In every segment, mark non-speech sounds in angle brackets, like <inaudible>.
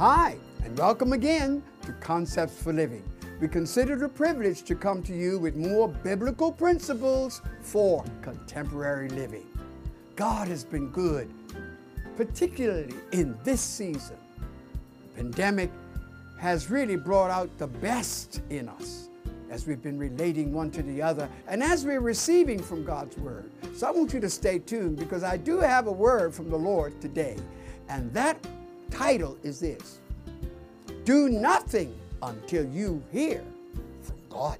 Hi, and welcome again to Concepts for Living. We consider it a privilege to come to you with more biblical principles for contemporary living. God has been good, particularly in this season. The pandemic has really brought out the best in us as we've been relating one to the other and as we're receiving from God's Word. So I want you to stay tuned because I do have a word from the Lord today. And that title is this Do nothing until you hear from God.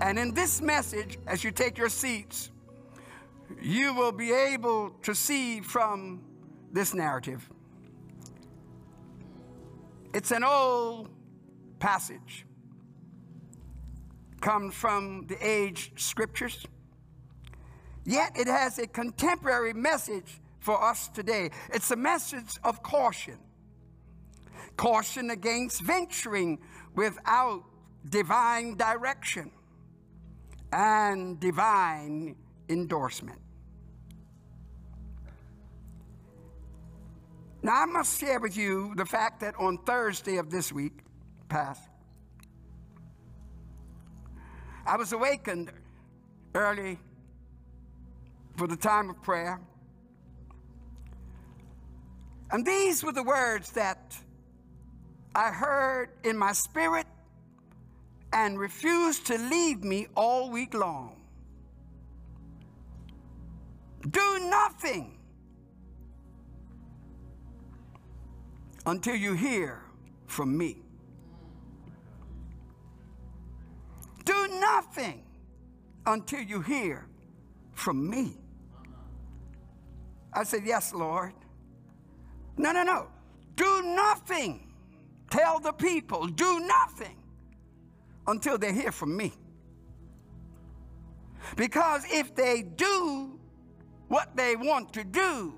And in this message, as you take your seats, you will be able to see from this narrative. It's an old passage comes from the age scriptures, yet it has a contemporary message for us today. It's a message of caution caution against venturing without divine direction and divine endorsement. Now, I must share with you the fact that on Thursday of this week, past, I was awakened early for the time of prayer. And these were the words that I heard in my spirit and refused to leave me all week long. Do nothing until you hear from me. Do nothing until you hear from me. I said, Yes, Lord. No, no, no. Do nothing. Tell the people, do nothing until they hear from me. Because if they do what they want to do,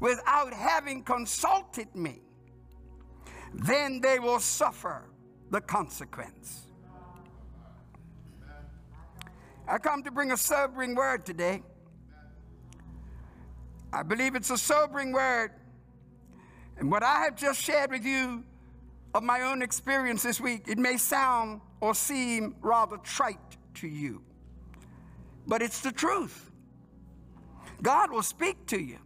without having consulted me, then they will suffer the consequence. I come to bring a sobering word today. I believe it's a sobering word. And what I have just shared with you of my own experience this week, it may sound or seem rather trite to you, but it's the truth. God will speak to you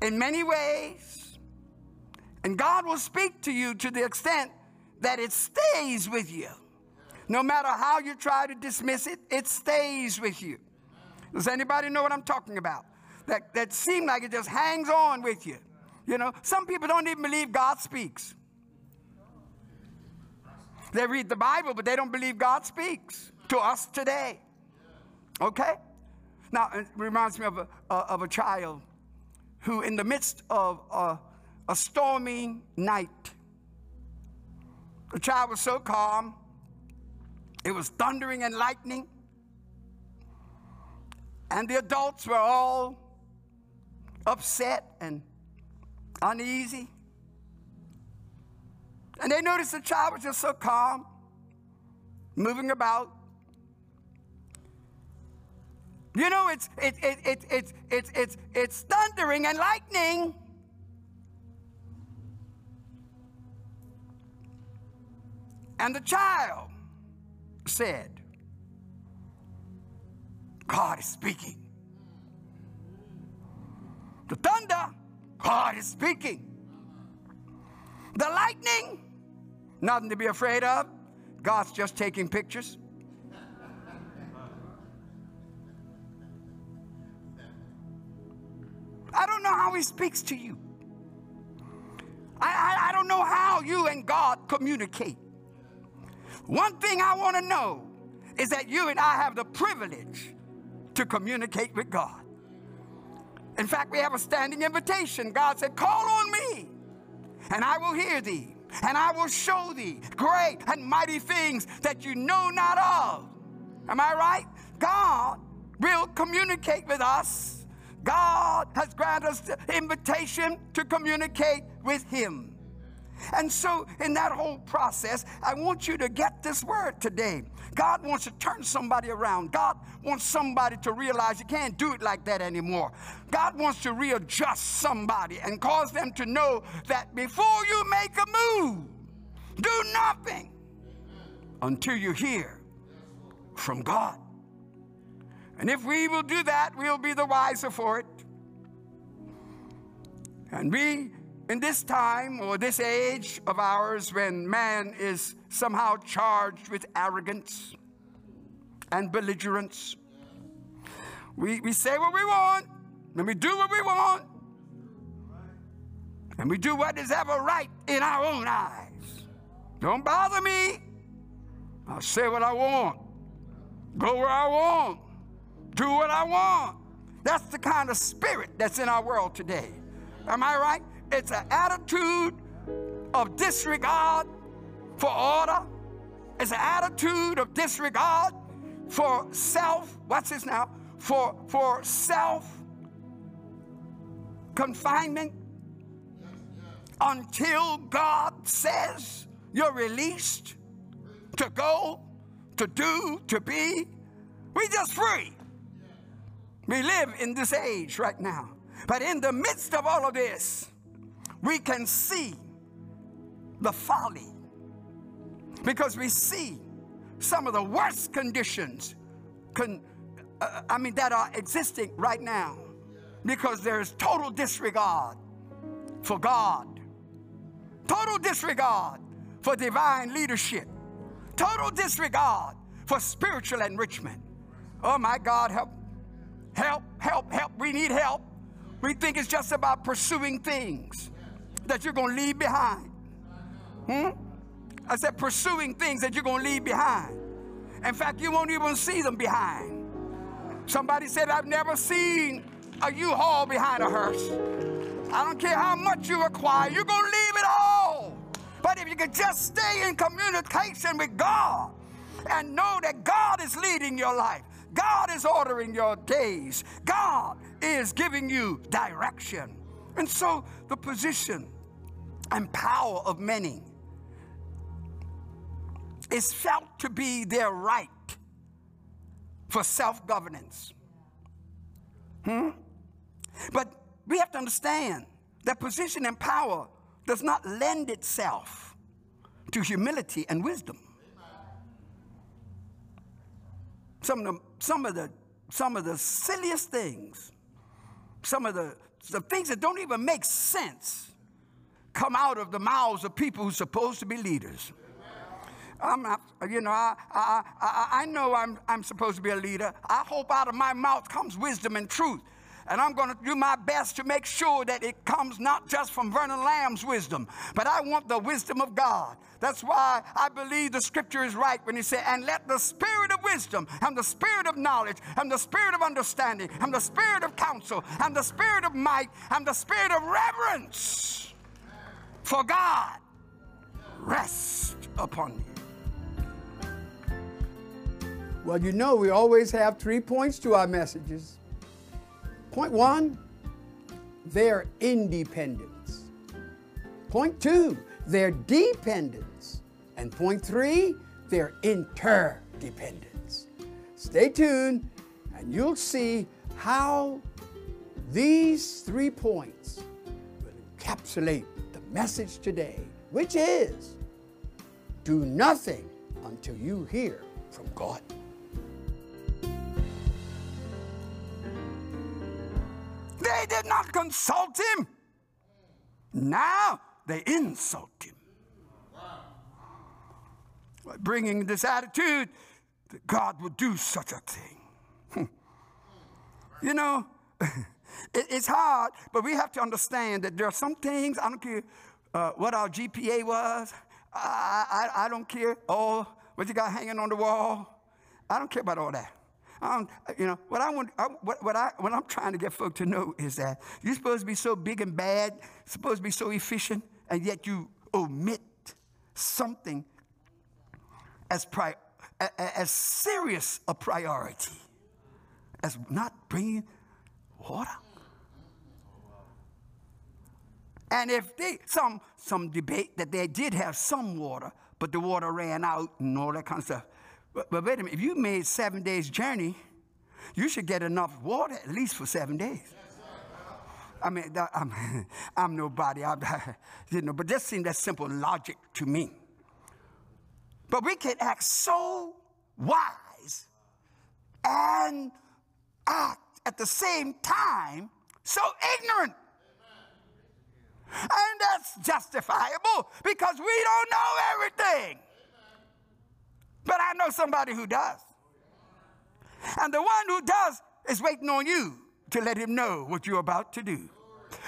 in many ways. And God will speak to you to the extent that it stays with you. No matter how you try to dismiss it, it stays with you. Does anybody know what I'm talking about? That, that seems like it just hangs on with you. You know, some people don't even believe God speaks. They read the Bible, but they don't believe God speaks to us today. Okay? Now, it reminds me of a, of a child who, in the midst of a, a stormy night, the child was so calm, it was thundering and lightning, and the adults were all upset and uneasy. And they noticed the child was just so calm, moving about. You know, it's, it, it, it, it, it's, it's, it's thundering and lightning. And the child said, God is speaking. The thunder, God is speaking. The lightning, nothing to be afraid of. God's just taking pictures. I don't know how he speaks to you. I, I, I don't know how you and God communicate. One thing I want to know is that you and I have the privilege to communicate with God. In fact, we have a standing invitation. God said, Call on me, and I will hear thee, and I will show thee great and mighty things that you know not of. Am I right? God will communicate with us God has granted us the invitation to communicate with Him. And so, in that whole process, I want you to get this word today. God wants to turn somebody around. God wants somebody to realize you can't do it like that anymore. God wants to readjust somebody and cause them to know that before you make a move, do nothing until you hear from God. And if we will do that, we'll be the wiser for it. And we in this time or this age of ours when man is somehow charged with arrogance and belligerence, we, we say what we want and we do what we want and we do what is ever right in our own eyes. Don't bother me. I'll say what I want, go where I want, do what I want. That's the kind of spirit that's in our world today. Am I right? It's an attitude of disregard for order. It's an attitude of disregard for self. What's this now? For, for self confinement until God says you're released to go, to do, to be. We just free. We live in this age right now. But in the midst of all of this, we can see the folly because we see some of the worst conditions con, uh, i mean that are existing right now because there's total disregard for god. Total disregard for divine leadership. Total disregard for spiritual enrichment. Oh my god help help help help. We need help. We think it's just about pursuing things that you're going to leave behind. Hmm? I said, pursuing things that you're going to leave behind. In fact, you won't even see them behind. Somebody said, I've never seen a U-Haul behind a hearse. I don't care how much you acquire, you're going to leave it all. But if you could just stay in communication with God and know that God is leading your life, God is ordering your days, God is giving you direction. And so the position and power of many is felt to be their right for self governance. Hmm? But we have to understand that position and power does not lend itself to humility and wisdom. Some of the, some of the, some of the silliest things, some of the, the things that don't even make sense come out of the mouths of people who're supposed to be leaders. I'm not, you know, I, I, I, I know I'm, I'm supposed to be a leader. I hope out of my mouth comes wisdom and truth. And I'm going to do my best to make sure that it comes not just from Vernon Lambe's wisdom, but I want the wisdom of God. That's why I believe the scripture is right when he said, And let the spirit of wisdom, and the spirit of knowledge, and the spirit of understanding, and the spirit of counsel, and the spirit of might, and the spirit of reverence for God rest upon you. Well, you know, we always have three points to our messages. Point one, their independence. Point two, their dependence. And point three, their interdependence. Stay tuned and you'll see how these three points will encapsulate message today, which is do nothing until you hear from God. They did not consult him. Now they insult him. By bringing this attitude that God would do such a thing. <laughs> you know, <laughs> it, it's hard, but we have to understand that there are some things, I don't care uh, what our GPA was, I, I, I don't care. Oh, what you got hanging on the wall, I don't care about all that. Um, you know what I want. I, what, what I what I'm trying to get folks to know is that you're supposed to be so big and bad, supposed to be so efficient, and yet you omit something as pri- as serious a priority as not bringing water. And if they, some, some debate that they did have some water, but the water ran out and all that kind of stuff. But, but wait a minute, if you made seven days journey, you should get enough water at least for seven days. I mean, I'm, <laughs> I'm nobody, I'm, <laughs> you know, but just seems that simple logic to me. But we can act so wise and act at the same time so ignorant. And that's justifiable because we don't know everything. But I know somebody who does. And the one who does is waiting on you to let him know what you're about to do.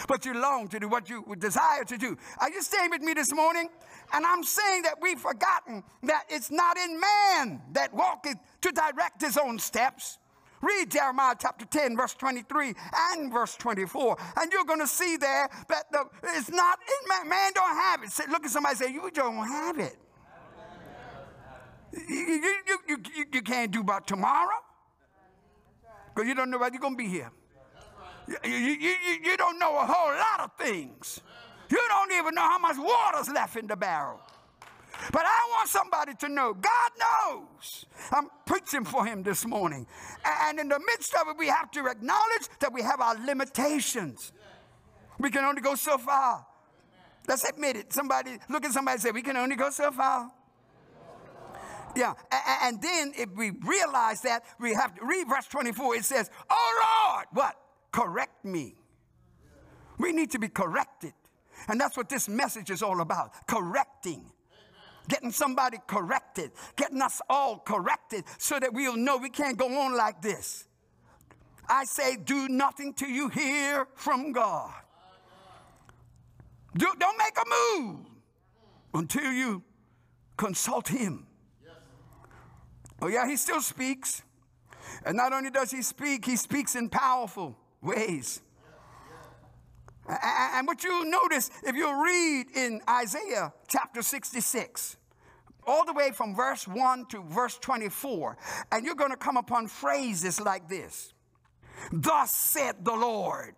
What you long to do, what you desire to do. Are you staying with me this morning? And I'm saying that we've forgotten that it's not in man that walketh to direct his own steps. Read Jeremiah chapter 10, verse 23 and verse 24, and you're going to see there that the, it's not man. Man don't have it. Say, look at somebody say, You don't have it. You, you, you, you, you can't do about tomorrow because you don't know whether you're going to be here. You, you, you, you don't know a whole lot of things. You don't even know how much water's left in the barrel. But I want somebody to know God knows. I'm preaching for him this morning. And in the midst of it, we have to acknowledge that we have our limitations. We can only go so far. Let's admit it. Somebody, look at somebody say, We can only go so far. Yeah, and then if we realize that, we have to read verse 24. It says, Oh Lord, what? Correct me. We need to be corrected. And that's what this message is all about correcting getting somebody corrected, getting us all corrected so that we'll know we can't go on like this. I say, do nothing till you hear from God. Do, don't make a move until you consult Him. Oh, yeah, He still speaks. And not only does He speak, He speaks in powerful ways. And what you notice if you read in Isaiah chapter 66, all the way from verse 1 to verse 24, and you're going to come upon phrases like this Thus said the Lord.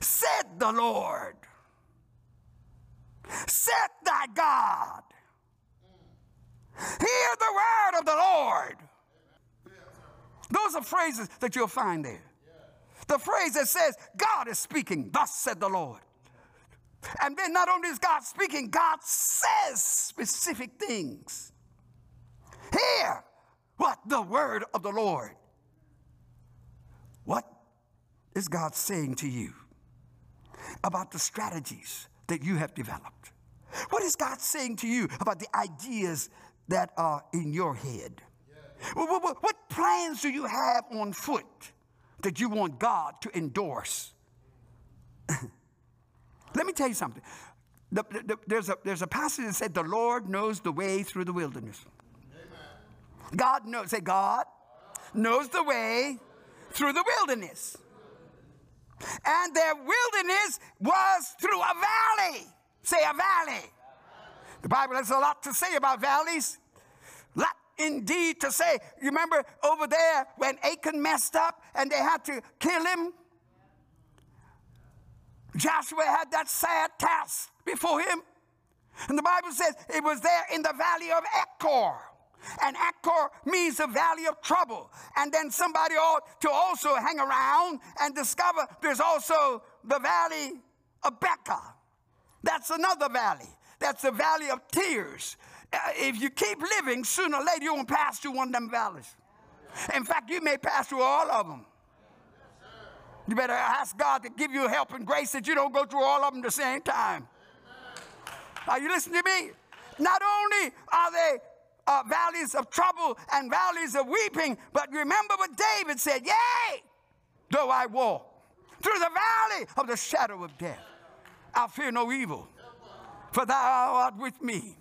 Said the Lord. Said thy God. Hear the word of the Lord. Those are phrases that you'll find there. The phrase that says, God is speaking, thus said the Lord. And then not only is God speaking, God says specific things. Hear what? The word of the Lord. What is God saying to you about the strategies that you have developed? What is God saying to you about the ideas that are in your head? What, what, what plans do you have on foot that you want God to endorse? <laughs> Let me tell you something. The, the, the, there's, a, there's a passage that said, The Lord knows the way through the wilderness. Amen. God knows, say, God knows the way through the wilderness. And their wilderness was through a valley. Say, a valley. The Bible has a lot to say about valleys. Lot indeed to say. You remember over there when Achan messed up and they had to kill him? Joshua had that sad task before him. And the Bible says it was there in the valley of Achor. And Achor means the valley of trouble. And then somebody ought to also hang around and discover there's also the valley of Baca. That's another valley. That's the valley of tears. Uh, if you keep living, sooner or later you're going to pass through one of them valleys. In fact, you may pass through all of them. You better ask God to give you help and grace that you don't go through all of them at the same time. Are you listening to me? Not only are they uh, valleys of trouble and valleys of weeping, but remember what David said Yea, though I walk through the valley of the shadow of death, I'll fear no evil, for thou art with me.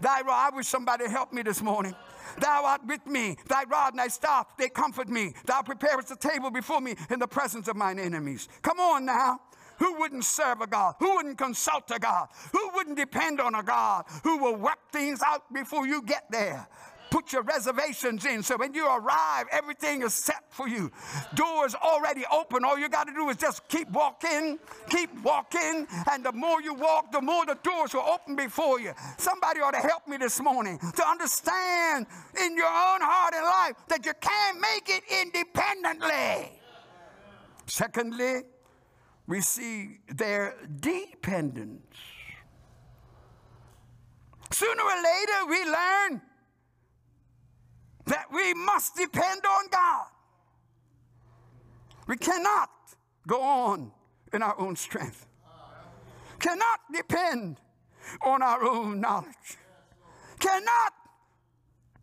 Thy rod, I wish somebody help me this morning. Thou art with me. Thy rod and thy staff, they comfort me. Thou preparest a table before me in the presence of mine enemies. Come on now. Who wouldn't serve a God? Who wouldn't consult a God? Who wouldn't depend on a God who will work things out before you get there? Put your reservations in so when you arrive, everything is set for you. Doors already open. All you got to do is just keep walking, keep walking, and the more you walk, the more the doors will open before you. Somebody ought to help me this morning to understand in your own heart and life that you can't make it independently. Secondly, we see their dependence. Sooner or later, we learn that we must depend on God. We cannot go on in our own strength, cannot depend on our own knowledge, cannot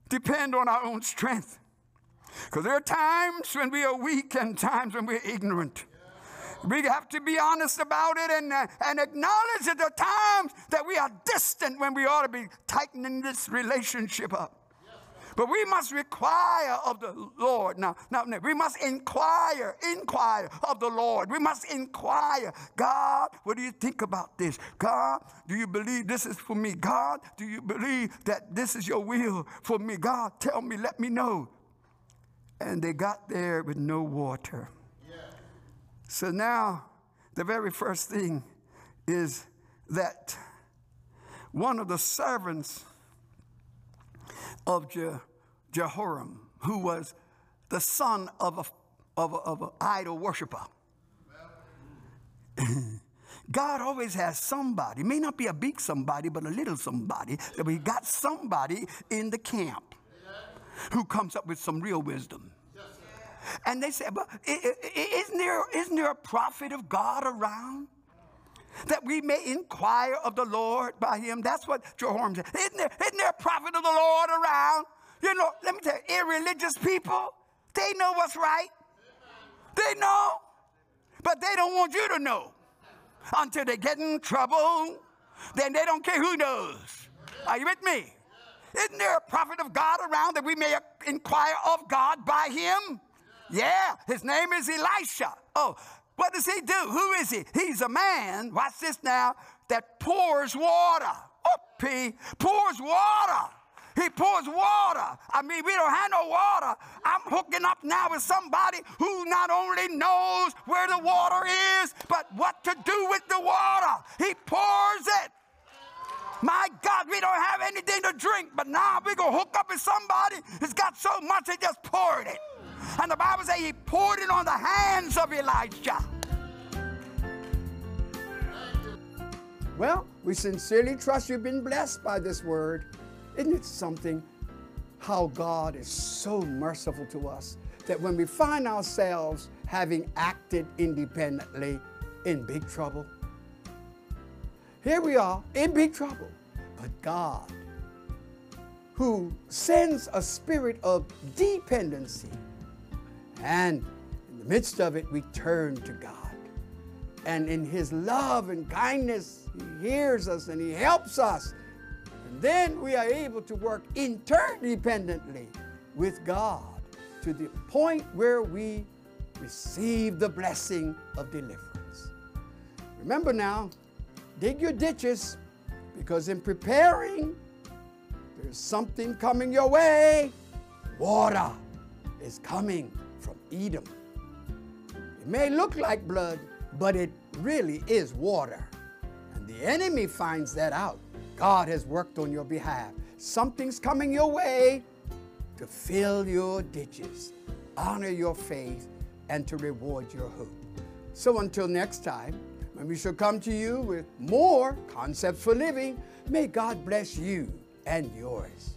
depend on our own strength. Because there are times when we are weak and times when we're ignorant. We have to be honest about it and, uh, and acknowledge that are times that we are distant when we ought to be tightening this relationship up. But we must require of the Lord. Now, now, we must inquire, inquire of the Lord. We must inquire, God, what do you think about this? God, do you believe this is for me? God, do you believe that this is your will for me? God, tell me, let me know. And they got there with no water. So now, the very first thing is that one of the servants of Je- Jehoram, who was the son of, a, of, a, of idol worshiper. <laughs> God always has somebody, may not be a big somebody, but a little somebody, that we got somebody in the camp who comes up with some real wisdom. And they said, but isn't there, isn't there a prophet of God around? That we may inquire of the Lord by him. That's what Jehoram said. Isn't there, isn't there a prophet of the Lord around? You know, let me tell you, irreligious people, they know what's right. They know. But they don't want you to know until they get in trouble. Then they don't care who knows. Are you with me? Isn't there a prophet of God around that we may inquire of God by him? Yeah, his name is Elisha. Oh, what does he do? Who is he? He's a man, watch this now, that pours water. He pours water. He pours water. I mean, we don't have no water. I'm hooking up now with somebody who not only knows where the water is, but what to do with the water. He pours it. My God, we don't have anything to drink, but now we're going to hook up with somebody who's got so much they just poured it. And the Bible says he poured it on the hands of Elijah. Well, we sincerely trust you've been blessed by this word. Isn't it something how God is so merciful to us that when we find ourselves having acted independently in big trouble, here we are in big trouble, but God, who sends a spirit of dependency, and in the midst of it, we turn to God. And in His love and kindness, He hears us and He helps us. And then we are able to work interdependently with God to the point where we receive the blessing of deliverance. Remember now, dig your ditches because in preparing, there's something coming your way. Water is coming Edom. It may look like blood, but it really is water. And the enemy finds that out. God has worked on your behalf. Something's coming your way to fill your ditches, honor your faith, and to reward your hope. So until next time, when we shall come to you with more concepts for living, may God bless you and yours.